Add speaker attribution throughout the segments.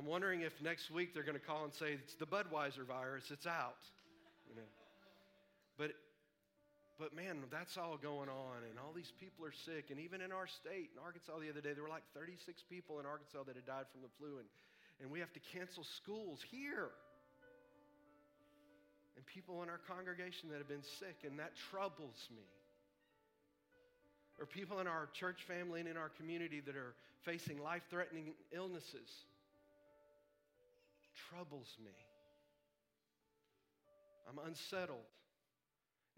Speaker 1: I'm wondering if next week they're going to call and say it's the Budweiser virus, it's out. You know. But but man, that's all going on, and all these people are sick. And even in our state, in Arkansas, the other day, there were like 36 people in Arkansas that had died from the flu, and, and we have to cancel schools here. And people in our congregation that have been sick, and that troubles me. Or people in our church family and in our community that are facing life threatening illnesses. Troubles me. I'm unsettled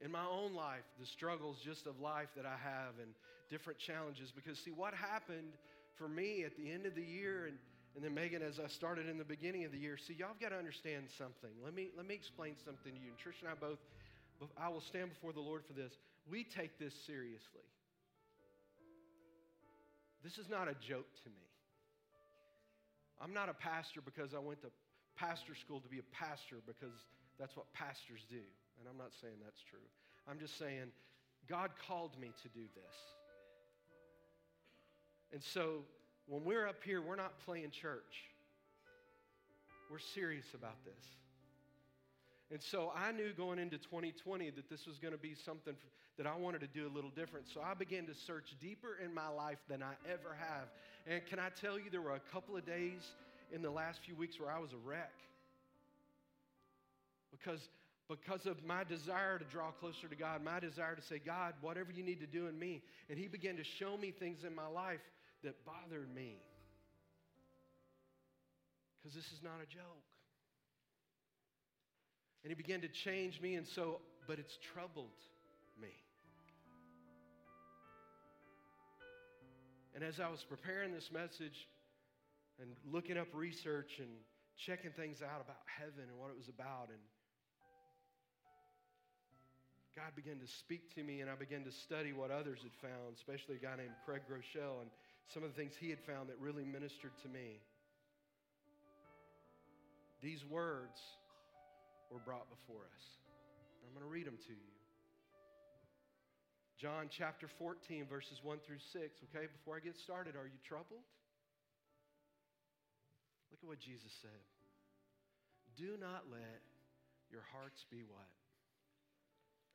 Speaker 1: in my own life, the struggles just of life that I have and different challenges. Because, see, what happened for me at the end of the year, and, and then Megan, as I started in the beginning of the year, see, y'all got to understand something. Let me, let me explain something to you. And Trish and I both, I will stand before the Lord for this. We take this seriously. This is not a joke to me. I'm not a pastor because I went to pastor school to be a pastor because that's what pastors do. And I'm not saying that's true. I'm just saying God called me to do this. And so when we're up here, we're not playing church. We're serious about this. And so I knew going into 2020 that this was going to be something that I wanted to do a little different. So I began to search deeper in my life than I ever have. And can I tell you, there were a couple of days in the last few weeks where I was a wreck. Because because of my desire to draw closer to God, my desire to say, God, whatever you need to do in me. And He began to show me things in my life that bothered me. Because this is not a joke. And He began to change me, and so, but it's troubled me. And as I was preparing this message and looking up research and checking things out about heaven and what it was about, and God began to speak to me, and I began to study what others had found, especially a guy named Craig Groeschel, and some of the things he had found that really ministered to me. These words were brought before us. I'm going to read them to you. John chapter 14, verses 1 through 6. Okay, before I get started, are you troubled? Look at what Jesus said. Do not let your hearts be what?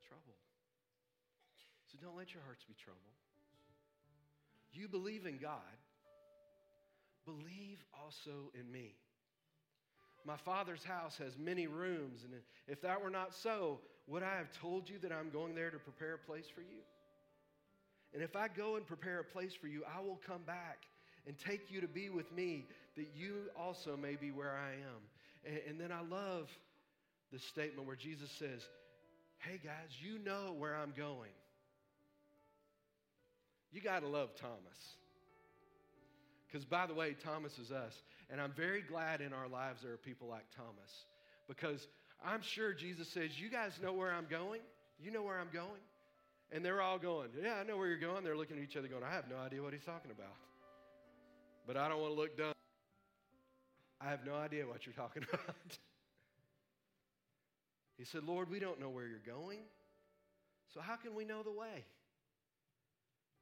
Speaker 1: troubled. So don't let your hearts be troubled. You believe in God, believe also in me. My Father's house has many rooms, and if that were not so, would I have told you that I'm going there to prepare a place for you? And if I go and prepare a place for you, I will come back and take you to be with me, that you also may be where I am. And, and then I love the statement where Jesus says, hey guys, you know where I'm going. You got to love Thomas. Because, by the way, Thomas is us. And I'm very glad in our lives there are people like Thomas. Because I'm sure Jesus says, You guys know where I'm going? You know where I'm going? And they're all going, Yeah, I know where you're going. They're looking at each other going, I have no idea what he's talking about. But I don't want to look dumb. I have no idea what you're talking about. He said, Lord, we don't know where you're going. So how can we know the way?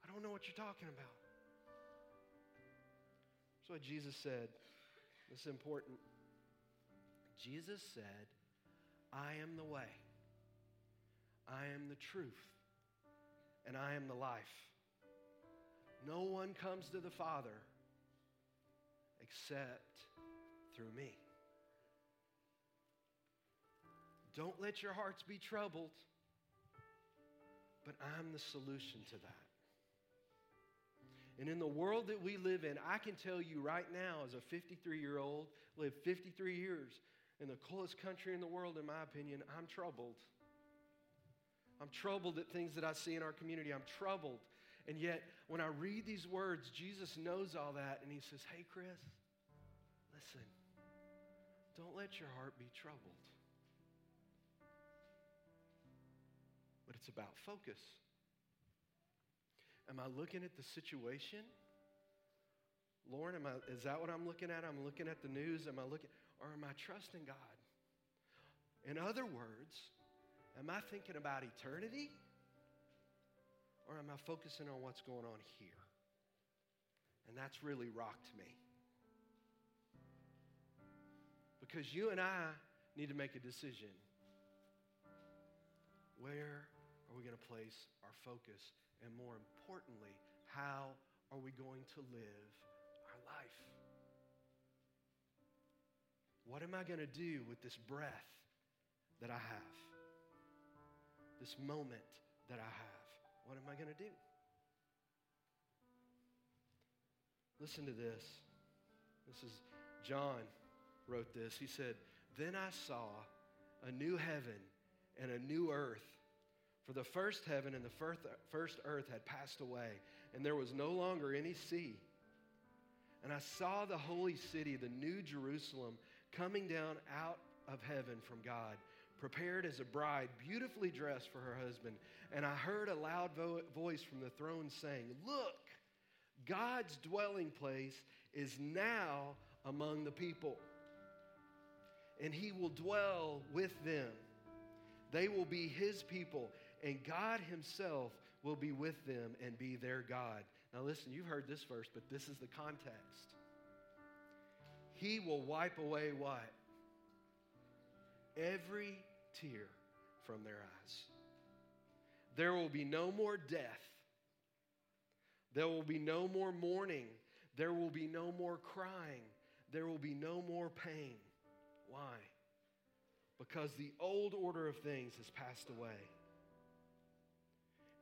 Speaker 1: I don't know what you're talking about. That's what Jesus said. This is important. Jesus said, I am the way, I am the truth, and I am the life. No one comes to the Father except through me. Don't let your hearts be troubled. But I'm the solution to that. And in the world that we live in, I can tell you right now, as a 53 year old, lived 53 years in the coolest country in the world, in my opinion, I'm troubled. I'm troubled at things that I see in our community. I'm troubled. And yet, when I read these words, Jesus knows all that, and He says, Hey, Chris, listen, don't let your heart be troubled. but it's about focus. Am I looking at the situation? Lauren, am I, is that what I'm looking at? I'm looking at the news. Am I looking, or am I trusting God? In other words, am I thinking about eternity? Or am I focusing on what's going on here? And that's really rocked me. Because you and I need to make a decision. Where are we going to place our focus? And more importantly, how are we going to live our life? What am I going to do with this breath that I have? This moment that I have? What am I going to do? Listen to this. This is John wrote this. He said, Then I saw a new heaven and a new earth. For the first heaven and the first earth had passed away, and there was no longer any sea. And I saw the holy city, the new Jerusalem, coming down out of heaven from God, prepared as a bride, beautifully dressed for her husband. And I heard a loud vo- voice from the throne saying, Look, God's dwelling place is now among the people, and he will dwell with them. They will be his people, and God himself will be with them and be their God. Now, listen, you've heard this verse, but this is the context. He will wipe away what? Every tear from their eyes. There will be no more death. There will be no more mourning. There will be no more crying. There will be no more pain. Why? Because the old order of things has passed away.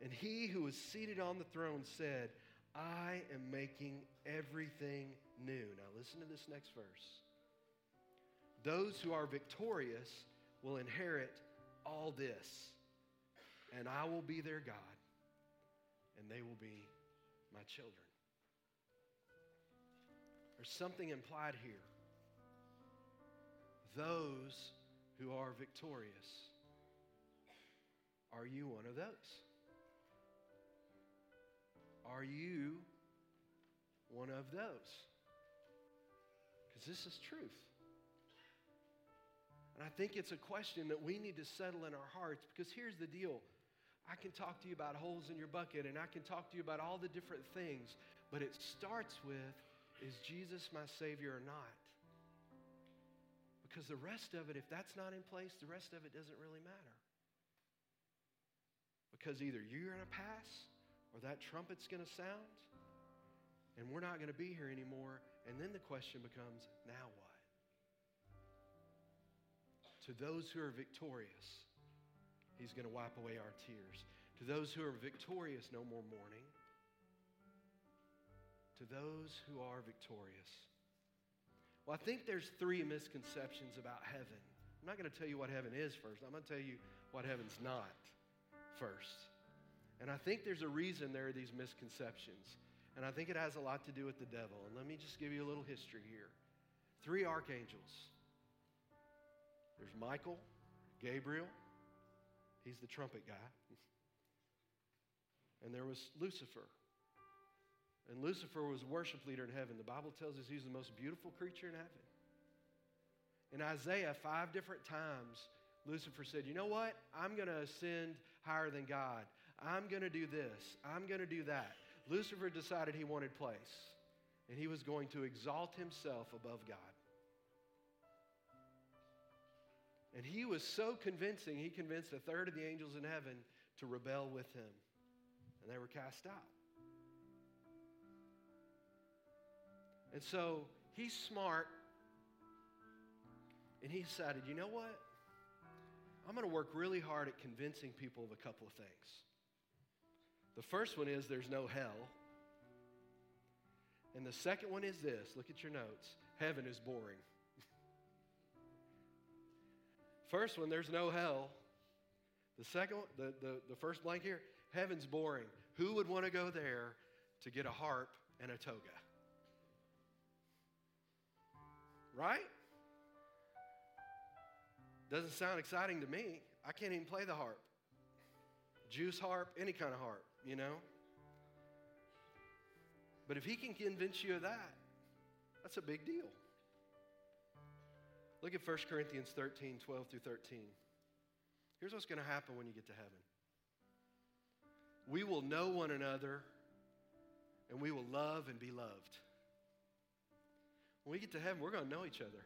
Speaker 1: And he who is seated on the throne said, I am making everything new. Now, listen to this next verse. Those who are victorious will inherit all this, and I will be their God, and they will be my children. There's something implied here. Those who are victorious. Are you one of those? Are you one of those? Because this is truth. And I think it's a question that we need to settle in our hearts because here's the deal. I can talk to you about holes in your bucket and I can talk to you about all the different things, but it starts with is Jesus my Savior or not? Because the rest of it, if that's not in place, the rest of it doesn't really matter. Because either you're going to pass or that trumpet's going to sound and we're not going to be here anymore. And then the question becomes now what? To those who are victorious, He's going to wipe away our tears. To those who are victorious, no more mourning. To those who are victorious. Well, I think there's three misconceptions about heaven. I'm not going to tell you what heaven is first. I'm going to tell you what heaven's not first. And I think there's a reason there are these misconceptions. And I think it has a lot to do with the devil. And let me just give you a little history here. Three archangels there's Michael, Gabriel, he's the trumpet guy, and there was Lucifer. And Lucifer was worship leader in heaven. The Bible tells us he's the most beautiful creature in heaven. In Isaiah, five different times, Lucifer said, You know what? I'm going to ascend higher than God. I'm going to do this. I'm going to do that. Lucifer decided he wanted place, and he was going to exalt himself above God. And he was so convincing, he convinced a third of the angels in heaven to rebel with him. And they were cast out. And so he's smart. And he decided, you know what? I'm going to work really hard at convincing people of a couple of things. The first one is there's no hell. And the second one is this look at your notes heaven is boring. First one, there's no hell. The second, the, the, the first blank here, heaven's boring. Who would want to go there to get a harp and a toga? Right? Doesn't sound exciting to me. I can't even play the harp. Juice harp, any kind of harp, you know? But if he can convince you of that, that's a big deal. Look at 1 Corinthians 13, 12 through 13. Here's what's going to happen when you get to heaven we will know one another and we will love and be loved. When we get to heaven, we're going to know each other.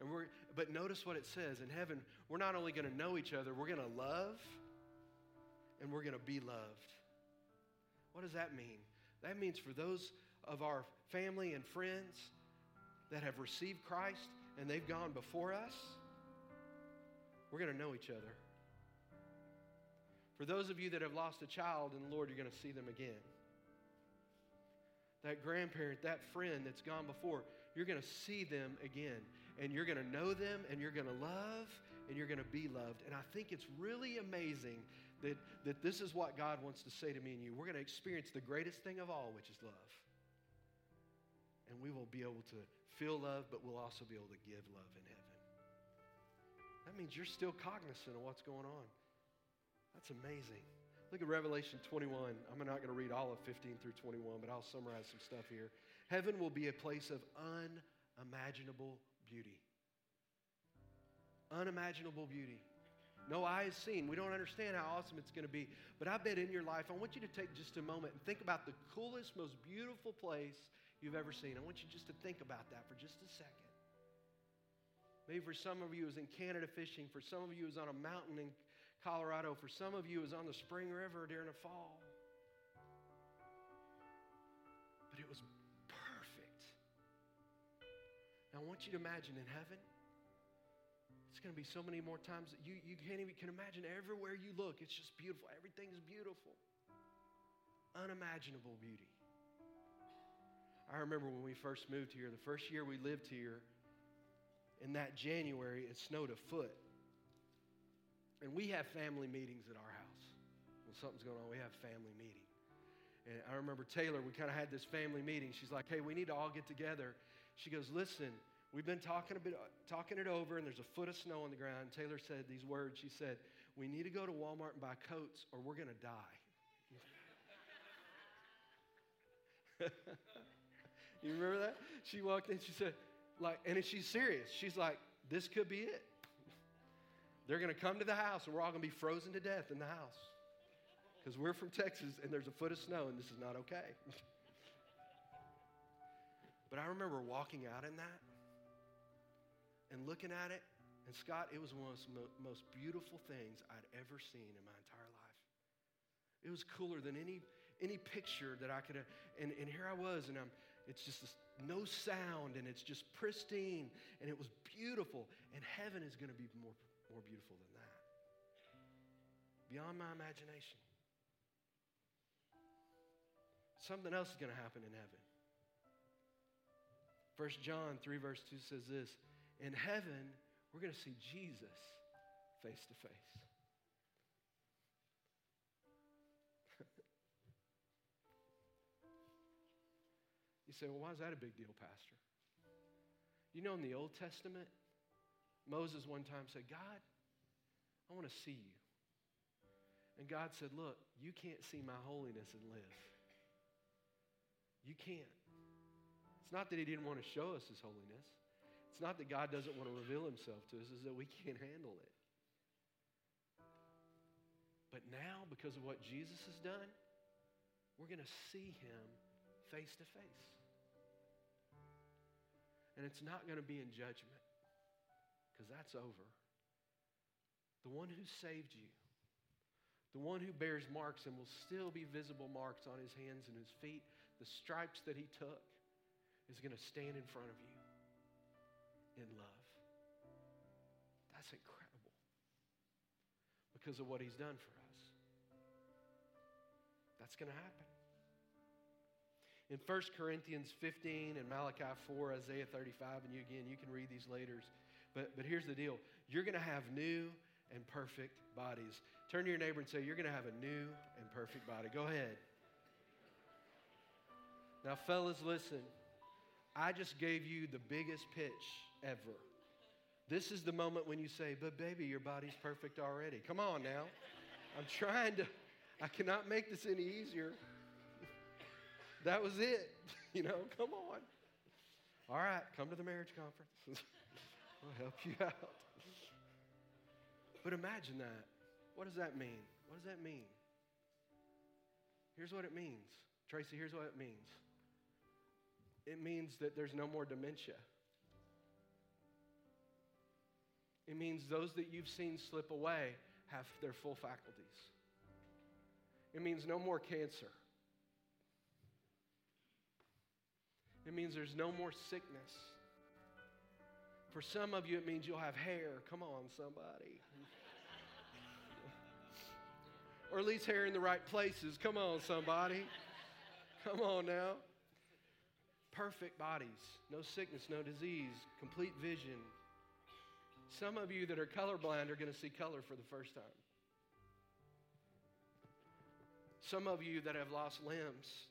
Speaker 1: And we're, but notice what it says in heaven, we're not only going to know each other, we're going to love and we're going to be loved. What does that mean? That means for those of our family and friends that have received Christ and they've gone before us, we're going to know each other. For those of you that have lost a child in the Lord, you're going to see them again. That grandparent, that friend that's gone before, you're going to see them again. And you're going to know them, and you're going to love, and you're going to be loved. And I think it's really amazing that, that this is what God wants to say to me and you. We're going to experience the greatest thing of all, which is love. And we will be able to feel love, but we'll also be able to give love in heaven. That means you're still cognizant of what's going on. That's amazing. Look at Revelation 21. I'm not going to read all of 15 through 21, but I'll summarize some stuff here. Heaven will be a place of unimaginable beauty. Unimaginable beauty. No eye has seen. We don't understand how awesome it's going to be. But I bet in your life, I want you to take just a moment and think about the coolest, most beautiful place you've ever seen. I want you just to think about that for just a second. Maybe for some of you, it was in Canada fishing. For some of you, it was on a mountain in Colorado. For some of you, was on the Spring River during the fall. But it was perfect. Now, I want you to imagine in heaven, it's going to be so many more times that you, you can't even can imagine everywhere you look. It's just beautiful. Everything's beautiful. Unimaginable beauty. I remember when we first moved here, the first year we lived here, in that January, it snowed a foot. And we have family meetings at our house. When something's going on, we have family meeting. And I remember Taylor, we kind of had this family meeting. She's like, hey, we need to all get together. She goes, listen, we've been talking a bit, talking it over, and there's a foot of snow on the ground. Taylor said these words. She said, we need to go to Walmart and buy coats, or we're going to die. you remember that? She walked in, she said, like, and she's serious. She's like, this could be it. They're going to come to the house and we're all going to be frozen to death in the house. Because we're from Texas and there's a foot of snow and this is not okay. but I remember walking out in that and looking at it. And Scott, it was one of the most beautiful things I'd ever seen in my entire life. It was cooler than any, any picture that I could have. And, and here I was, and I'm, it's just this, no sound, and it's just pristine, and it was heaven is going to be more more beautiful than that. Beyond my imagination. Something else is going to happen in heaven. 1 John 3, verse 2 says this In heaven, we're going to see Jesus face to face. You say, well, why is that a big deal, Pastor? You know, in the Old Testament, Moses one time said, God, I want to see you. And God said, Look, you can't see my holiness and live. You can't. It's not that He didn't want to show us His holiness. It's not that God doesn't want to reveal Himself to us, it's that we can't handle it. But now, because of what Jesus has done, we're going to see Him face to face. And it's not going to be in judgment because that's over. The one who saved you, the one who bears marks and will still be visible marks on his hands and his feet, the stripes that he took, is going to stand in front of you in love. That's incredible because of what he's done for us. That's going to happen. In 1 Corinthians 15 and Malachi 4, Isaiah 35, and you again, you can read these later. But, but here's the deal you're going to have new and perfect bodies. Turn to your neighbor and say, You're going to have a new and perfect body. Go ahead. Now, fellas, listen. I just gave you the biggest pitch ever. This is the moment when you say, But baby, your body's perfect already. Come on now. I'm trying to, I cannot make this any easier. That was it. You know, come on. All right, come to the marriage conference. We'll help you out. But imagine that. What does that mean? What does that mean? Here's what it means. Tracy, here's what it means it means that there's no more dementia. It means those that you've seen slip away have their full faculties. It means no more cancer. It means there's no more sickness. For some of you, it means you'll have hair. Come on, somebody. or at least hair in the right places. Come on, somebody. Come on now. Perfect bodies, no sickness, no disease, complete vision. Some of you that are colorblind are going to see color for the first time. Some of you that have lost limbs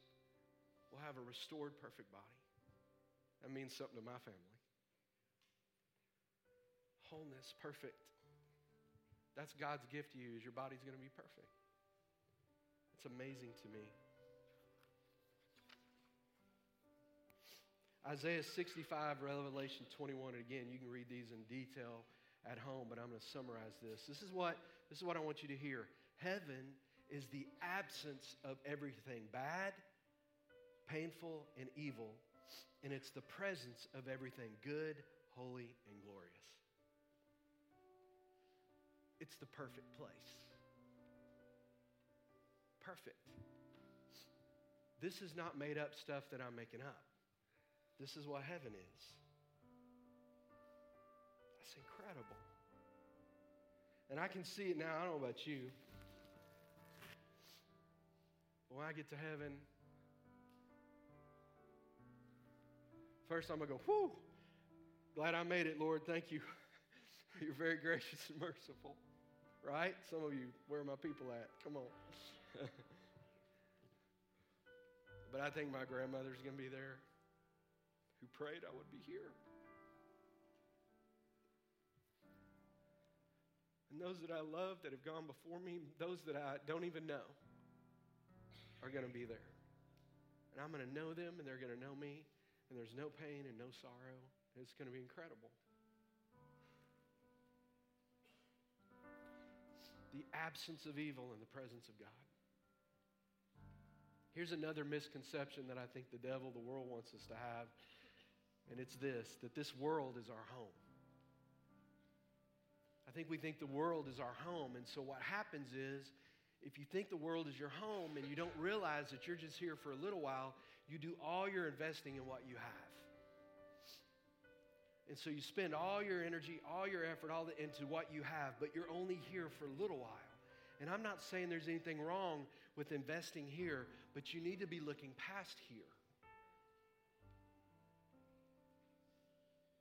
Speaker 1: will have a restored perfect body. That means something to my family. Wholeness, perfect. That's God's gift to you, is your body's going to be perfect. It's amazing to me. Isaiah 65, Revelation 21, and again, you can read these in detail at home, but I'm going to summarize this. This is what, this is what I want you to hear. Heaven is the absence of everything bad, painful, and evil, and it's the presence of everything good, holy, and glorious. It's the perfect place. Perfect. This is not made up stuff that I'm making up. This is what heaven is. That's incredible. And I can see it now. I don't know about you. But when I get to heaven, first I'm going to go, whew, glad I made it, Lord. Thank you. You're very gracious and merciful. Right? Some of you, where are my people at? Come on. but I think my grandmother's going to be there who prayed I would be here. And those that I love that have gone before me, those that I don't even know, are going to be there. And I'm going to know them, and they're going to know me, and there's no pain and no sorrow. It's going to be incredible. The absence of evil in the presence of God. Here's another misconception that I think the devil, the world wants us to have and it's this that this world is our home. I think we think the world is our home. And so what happens is, if you think the world is your home and you don't realize that you're just here for a little while, you do all your investing in what you have. And so you spend all your energy, all your effort, all the, into what you have, but you're only here for a little while. And I'm not saying there's anything wrong with investing here, but you need to be looking past here.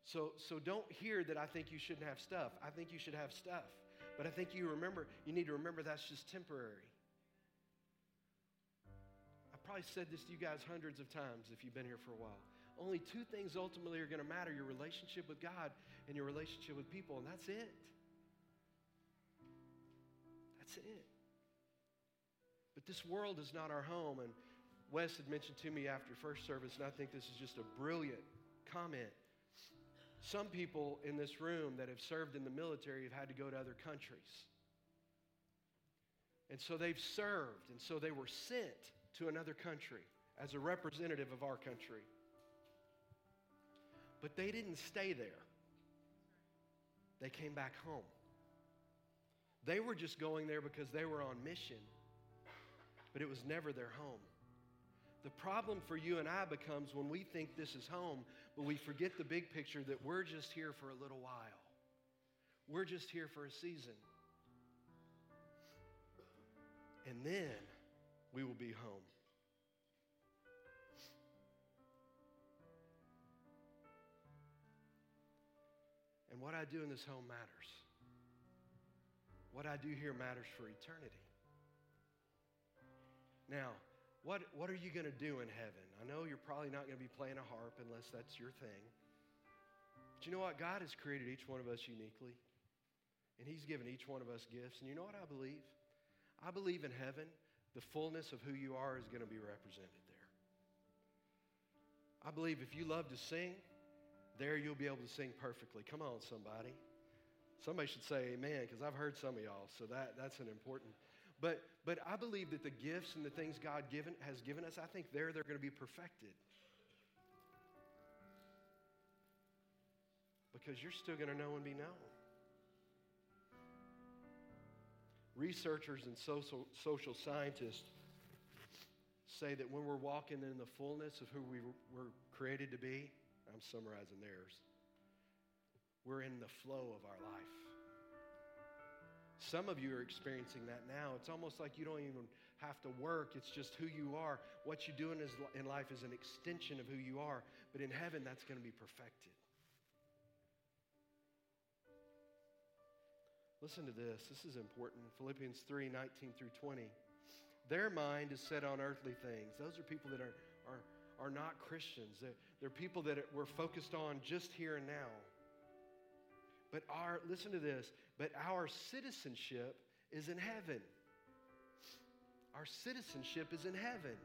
Speaker 1: So, so don't hear that I think you shouldn't have stuff. I think you should have stuff. But I think you remember, you need to remember that's just temporary. I probably said this to you guys hundreds of times if you've been here for a while. Only two things ultimately are going to matter your relationship with God and your relationship with people, and that's it. That's it. But this world is not our home. And Wes had mentioned to me after first service, and I think this is just a brilliant comment. Some people in this room that have served in the military have had to go to other countries. And so they've served, and so they were sent to another country as a representative of our country. But they didn't stay there, they came back home. They were just going there because they were on mission, but it was never their home. The problem for you and I becomes when we think this is home, but we forget the big picture that we're just here for a little while. We're just here for a season. And then we will be home. And what I do in this home matters. What I do here matters for eternity. Now, what, what are you going to do in heaven? I know you're probably not going to be playing a harp unless that's your thing. But you know what? God has created each one of us uniquely, and He's given each one of us gifts. And you know what I believe? I believe in heaven, the fullness of who you are is going to be represented there. I believe if you love to sing, there you'll be able to sing perfectly. Come on, somebody. Somebody should say amen because I've heard some of y'all, so that, that's an important. But, but I believe that the gifts and the things God given, has given us, I think there they're going to be perfected. Because you're still going to know and be known. Researchers and social, social scientists say that when we're walking in the fullness of who we were created to be, I'm summarizing theirs, we're in the flow of our life. Some of you are experiencing that now. It's almost like you don't even have to work, it's just who you are. What you do in, in life is an extension of who you are, but in heaven, that's going to be perfected. Listen to this. This is important. Philippians 3 19 through 20. Their mind is set on earthly things. Those are people that are, are, are not Christians. They're, they're people that we're focused on just here and now. But our, listen to this, but our citizenship is in heaven. Our citizenship is in heaven.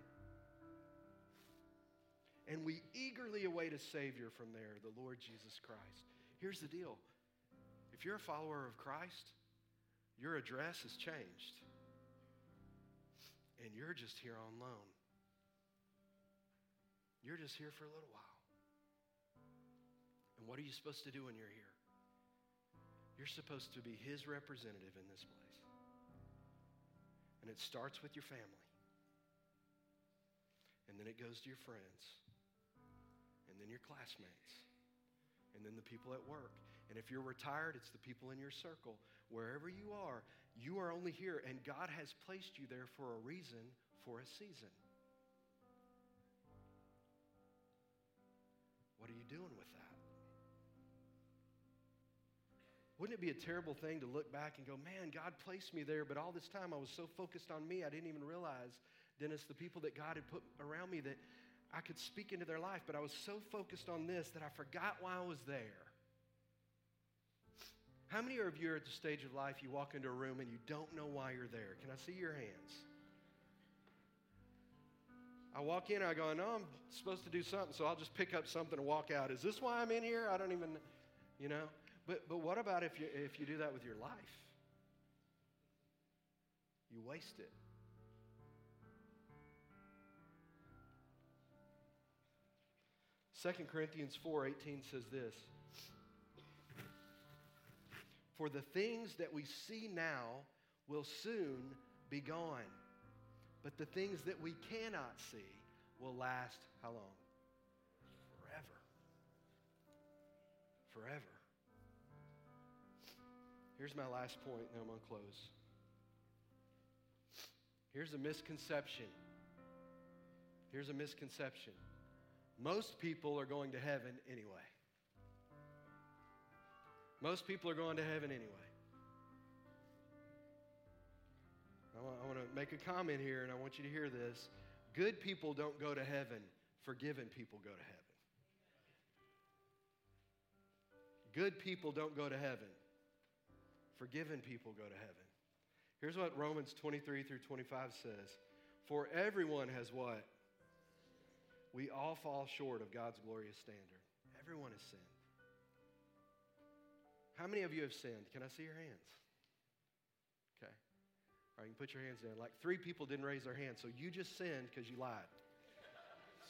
Speaker 1: And we eagerly await a Savior from there, the Lord Jesus Christ. Here's the deal if you're a follower of Christ, your address has changed. And you're just here on loan. You're just here for a little while. And what are you supposed to do when you're here? You're supposed to be His representative in this place. And it starts with your family. And then it goes to your friends. And then your classmates. And then the people at work. And if you're retired, it's the people in your circle. Wherever you are, you are only here, and God has placed you there for a reason, for a season. What are you doing with that? Wouldn't it be a terrible thing to look back and go, man, God placed me there, but all this time I was so focused on me, I didn't even realize, Dennis, the people that God had put around me that I could speak into their life, but I was so focused on this that I forgot why I was there. How many of you are at the stage of life you walk into a room and you don't know why you're there? Can I see your hands? I walk in, I go, no, I'm supposed to do something, so I'll just pick up something and walk out. Is this why I'm in here? I don't even, you know. But, but what about if you, if you do that with your life? You waste it. Second Corinthians 4:18 says this. For the things that we see now will soon be gone. But the things that we cannot see will last how long? Forever. Forever. Here's my last point, and I'm going to close. Here's a misconception. Here's a misconception. Most people are going to heaven anyway. Most people are going to heaven anyway. Want, I want to make a comment here, and I want you to hear this. Good people don't go to heaven, forgiven people go to heaven. Good people don't go to heaven, forgiven people go to heaven. Here's what Romans 23 through 25 says For everyone has what? We all fall short of God's glorious standard. Everyone has sinned. How many of you have sinned? Can I see your hands? All right, you can put your hands down. Like three people didn't raise their hands, so you just sinned because you lied.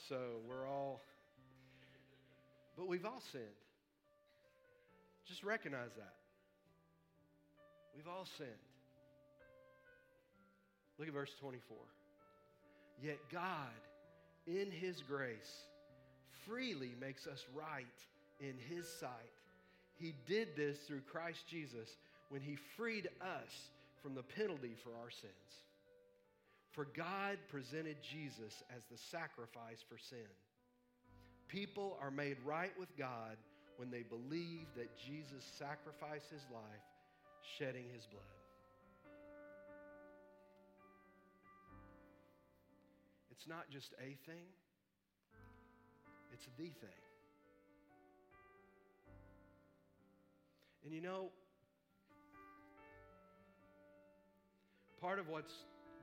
Speaker 1: So we're all, but we've all sinned. Just recognize that. We've all sinned. Look at verse 24. Yet God, in His grace, freely makes us right in His sight he did this through Christ Jesus when He freed us from the penalty for our sins. For God presented Jesus as the sacrifice for sin. People are made right with God when they believe that Jesus sacrificed his life, shedding his blood. It's not just a thing, it's the thing. And you know, part of what's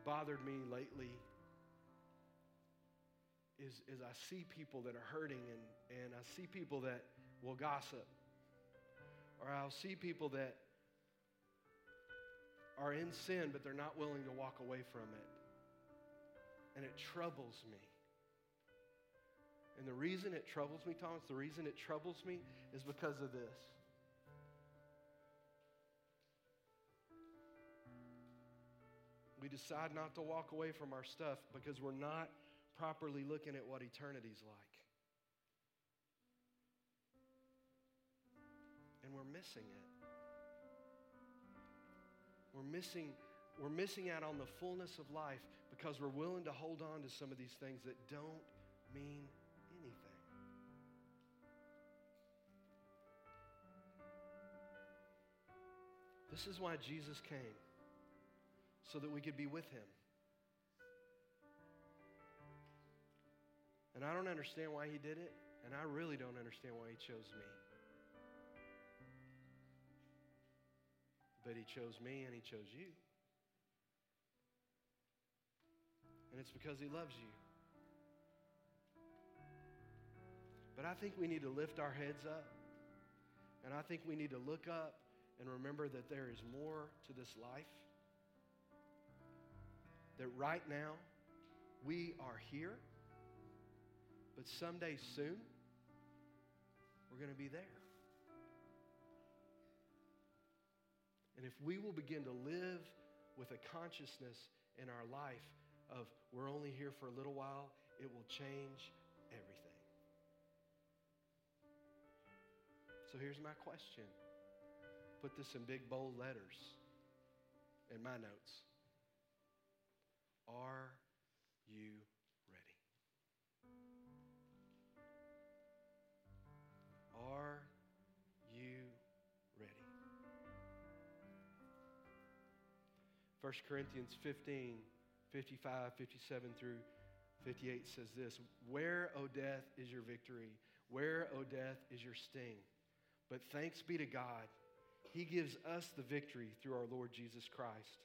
Speaker 1: bothered me lately is, is I see people that are hurting and, and I see people that will gossip. Or I'll see people that are in sin, but they're not willing to walk away from it. And it troubles me. And the reason it troubles me, Thomas, the reason it troubles me is because of this. We decide not to walk away from our stuff because we're not properly looking at what eternity's like. And we're missing it. We're missing, we're missing out on the fullness of life because we're willing to hold on to some of these things that don't mean anything. This is why Jesus came, so that we could be with him. And I don't understand why he did it, and I really don't understand why he chose me. But he chose me and he chose you. And it's because he loves you. But I think we need to lift our heads up. And I think we need to look up and remember that there is more to this life. That right now, we are here, but someday soon, we're going to be there. And if we will begin to live with a consciousness in our life of we're only here for a little while, it will change everything. So here's my question. Put this in big bold letters in my notes. Are you ready? Are you ready? 1 Corinthians 15, 55, 57 through 58 says this Where, O death, is your victory? Where, O death, is your sting? But thanks be to God, He gives us the victory through our Lord Jesus Christ.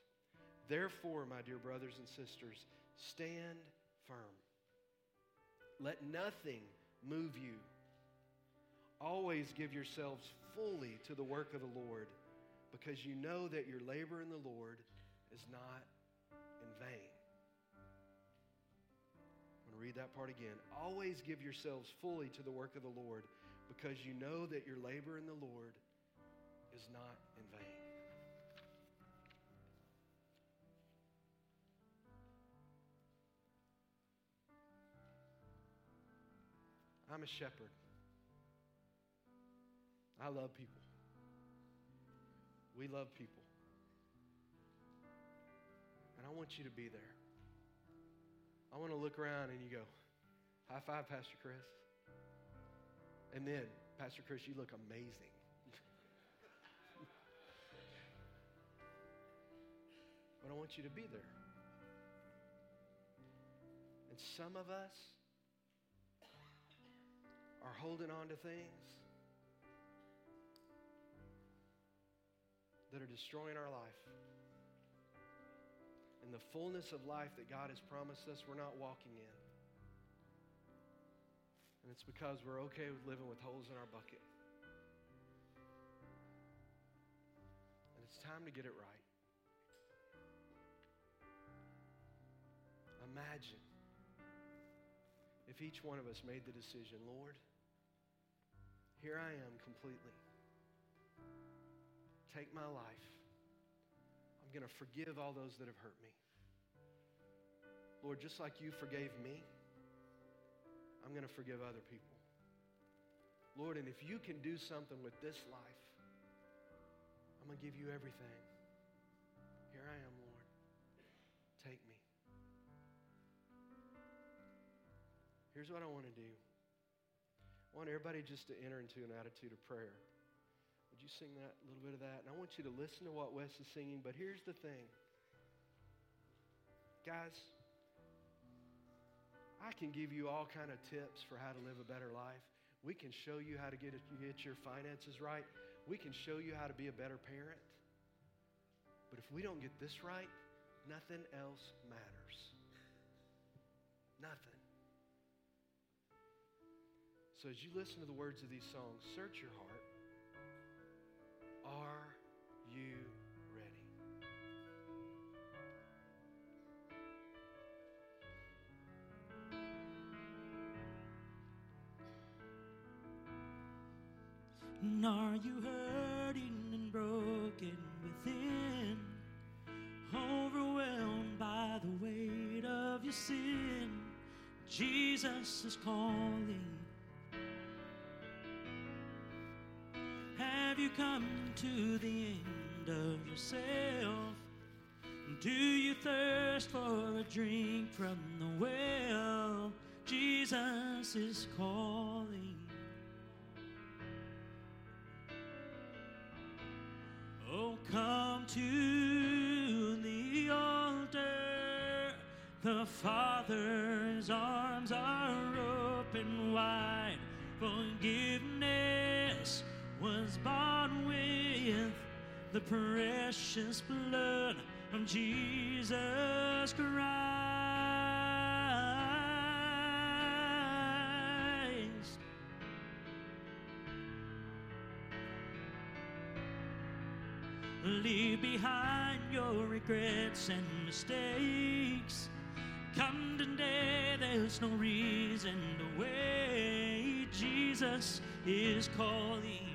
Speaker 1: Therefore, my dear brothers and sisters, stand firm. Let nothing move you. Always give yourselves fully to the work of the Lord, because you know that your labor in the Lord is not in vain. I'm going to read that part again. Always give yourselves fully to the work of the Lord because you know that your labor in the Lord is not in vain. I'm a shepherd. I love people. We love people. And I want you to be there. I want to look around and you go, high five, Pastor Chris. And then, Pastor Chris, you look amazing. but I want you to be there. And some of us are holding on to things that are destroying our life. And the fullness of life that God has promised us, we're not walking in. And it's because we're okay with living with holes in our bucket. And it's time to get it right. Imagine if each one of us made the decision, Lord, here I am completely. Take my life. I'm going to forgive all those that have hurt me. Lord, just like you forgave me, I'm going to forgive other people. Lord, and if you can do something with this life, I'm going to give you everything. Here I am, Lord. Take me. Here's what I want to do. I want everybody just to enter into an attitude of prayer. Would you sing that, a little bit of that? And I want you to listen to what Wes is singing, but here's the thing. Guys, I can give you all kind of tips for how to live a better life. We can show you how to get, get your finances right. We can show you how to be a better parent. But if we don't get this right, nothing else matters. Nothing. So as you listen to the words of these songs, search your heart. Are you ready?
Speaker 2: And are you hurting and broken within? Overwhelmed by the weight of your sin, Jesus is calling. Come to the end of yourself? Do you thirst for a drink from the well? Jesus is calling. Oh, come to the altar. The Father's arms are open wide. Forgiveness was bought the precious blood of Jesus Christ. Leave behind your regrets and mistakes. Come today, there's no reason to wait. Jesus is calling.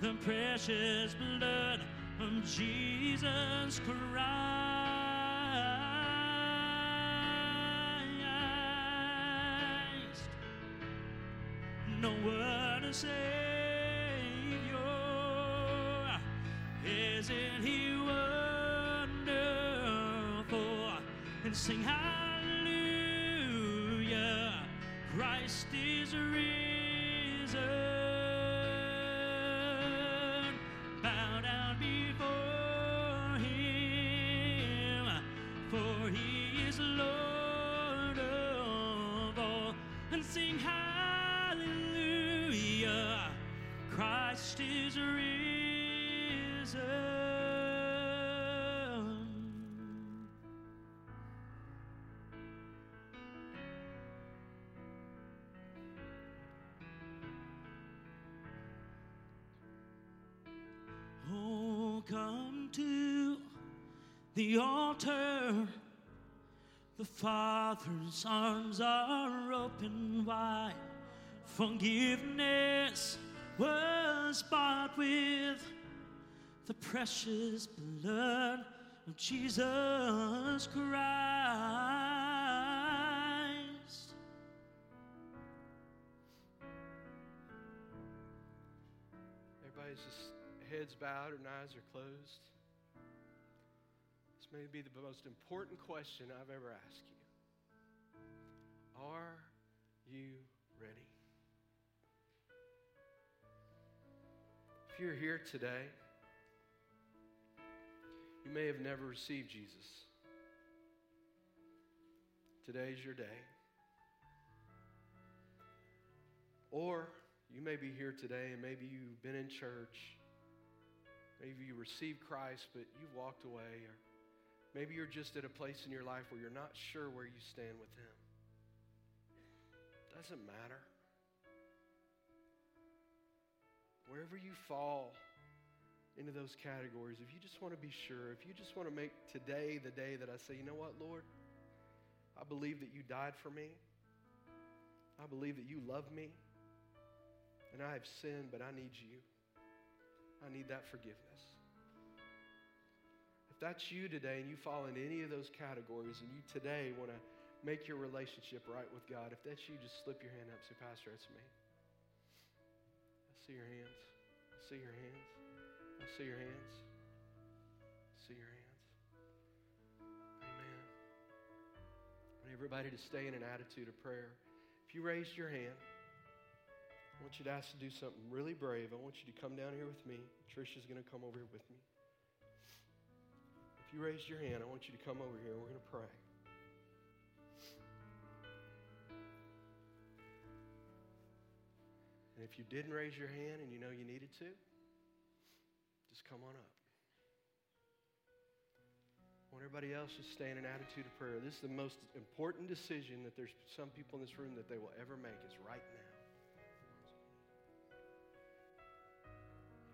Speaker 2: the precious blood of Jesus Christ. No other Savior, isn't He wonderful? And sing Hallelujah, Christ is risen. And sing Hallelujah, Christ is risen. Oh, come to the altar. The Father's arms are. Forgiveness was bought with the precious blood of Jesus Christ.
Speaker 1: Everybody's just heads bowed and eyes are closed. This may be the most important question I've ever asked you. Are you If you're here today, you may have never received Jesus. Today's your day. Or you may be here today and maybe you've been in church. Maybe you received Christ, but you've walked away. Or maybe you're just at a place in your life where you're not sure where you stand with Him. Doesn't matter. Wherever you fall into those categories, if you just want to be sure, if you just want to make today the day that I say, you know what, Lord? I believe that you died for me. I believe that you love me. And I have sinned, but I need you. I need that forgiveness. If that's you today and you fall into any of those categories and you today want to make your relationship right with God, if that's you, just slip your hand up. Say, Pastor, that's me. See your hands. I see your hands. I see your hands. I see your hands. Amen. I want everybody to stay in an attitude of prayer. If you raised your hand, I want you to ask to do something really brave. I want you to come down here with me. Trisha's going to come over here with me. If you raised your hand, I want you to come over here we're going to pray. And if you didn't raise your hand and you know you needed to, just come on up. I want everybody else to stay in an attitude of prayer. This is the most important decision that there's some people in this room that they will ever make is right now.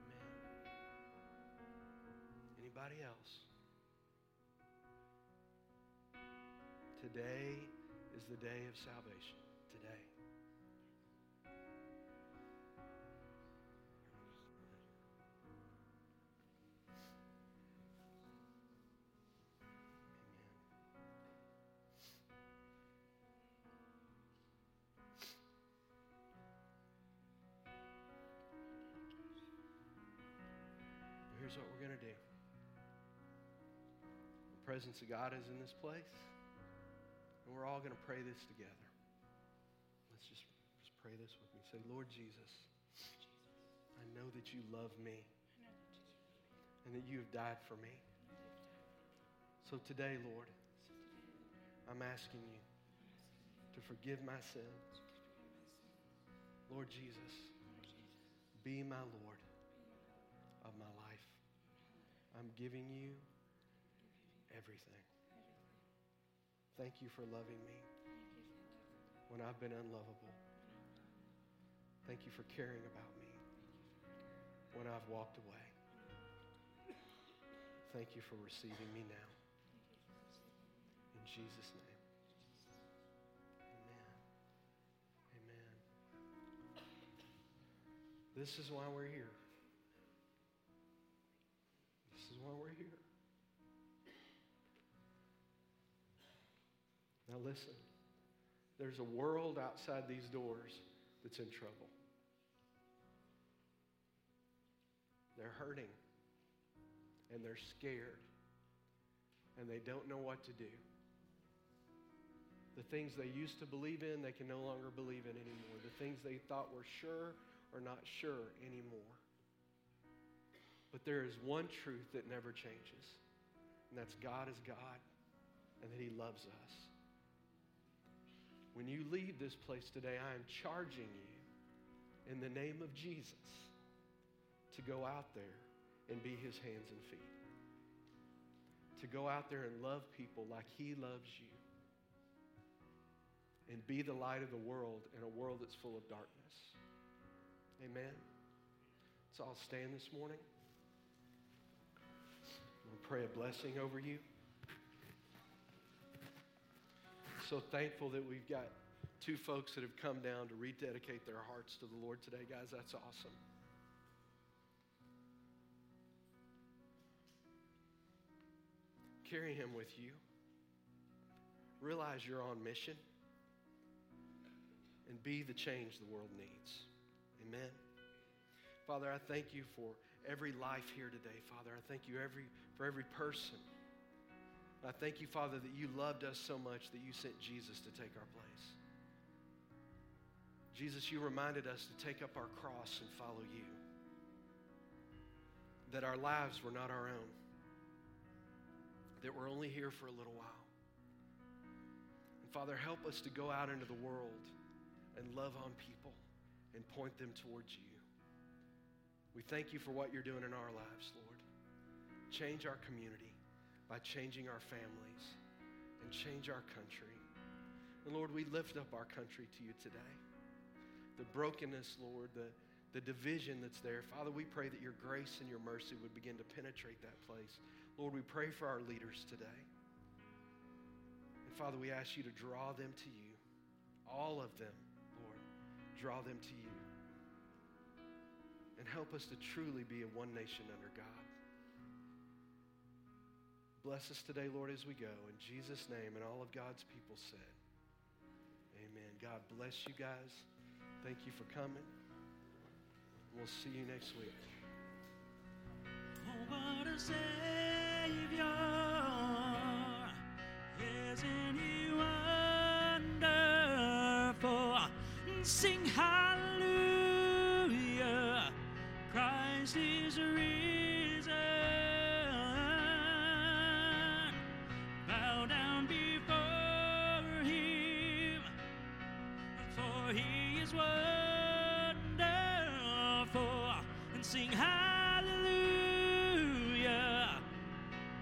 Speaker 1: Amen. Anybody else? Today is the day of salvation. Here's what we're going to do. The presence of God is in this place, and we're all going to pray this together. Let's just, just pray this with me. Say, Lord Jesus, I know that you love me and that you have died for me. So today, Lord, I'm asking you to forgive my sins. Lord Jesus, be my Lord of my. I'm giving you everything. Thank you for loving me when I've been unlovable. Thank you for caring about me when I've walked away. Thank you for receiving me now. In Jesus' name. Amen. Amen. This is why we're here. Is why we're here. Now, listen, there's a world outside these doors that's in trouble. They're hurting and they're scared and they don't know what to do. The things they used to believe in, they can no longer believe in anymore. The things they thought were sure are not sure anymore. But there is one truth that never changes, and that's God is God and that He loves us. When you leave this place today, I am charging you in the name of Jesus to go out there and be His hands and feet. To go out there and love people like He loves you. And be the light of the world in a world that's full of darkness. Amen. So I'll stand this morning. I'll pray a blessing over you. So thankful that we've got two folks that have come down to rededicate their hearts to the Lord today, guys. That's awesome. Carry him with you. Realize you're on mission and be the change the world needs. Amen. Father, I thank you for every life here today, Father. I thank you every, for every person. I thank you, Father, that you loved us so much that you sent Jesus to take our place. Jesus, you reminded us to take up our cross and follow you. That our lives were not our own, that we're only here for a little while. And Father, help us to go out into the world and love on people and point them towards you. We thank you for what you're doing in our lives, Lord. Change our community by changing our families and change our country. And Lord, we lift up our country to you today. The brokenness, Lord, the, the division that's there. Father, we pray that your grace and your mercy would begin to penetrate that place. Lord, we pray for our leaders today. And Father, we ask you to draw them to you, all of them, Lord. Draw them to you. And help us to truly be a one nation under God. Bless us today, Lord, as we go. In Jesus' name, and all of God's people said, Amen. God bless you guys. Thank you for coming. We'll see you next week.
Speaker 2: Oh, what a Savior! Isn't He wonderful? Sing hallelujah! Christ is risen. Bow down before Him, for He is wonderful. And sing hallelujah!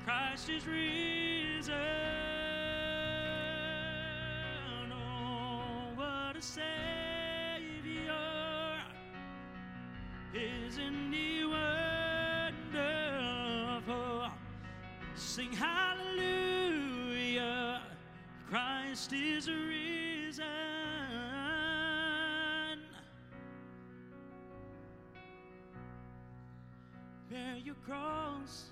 Speaker 2: Christ is risen. Oh, what a Savior! Isn't He wonderful? Sing hallelujah! Christ is risen. Bear your cross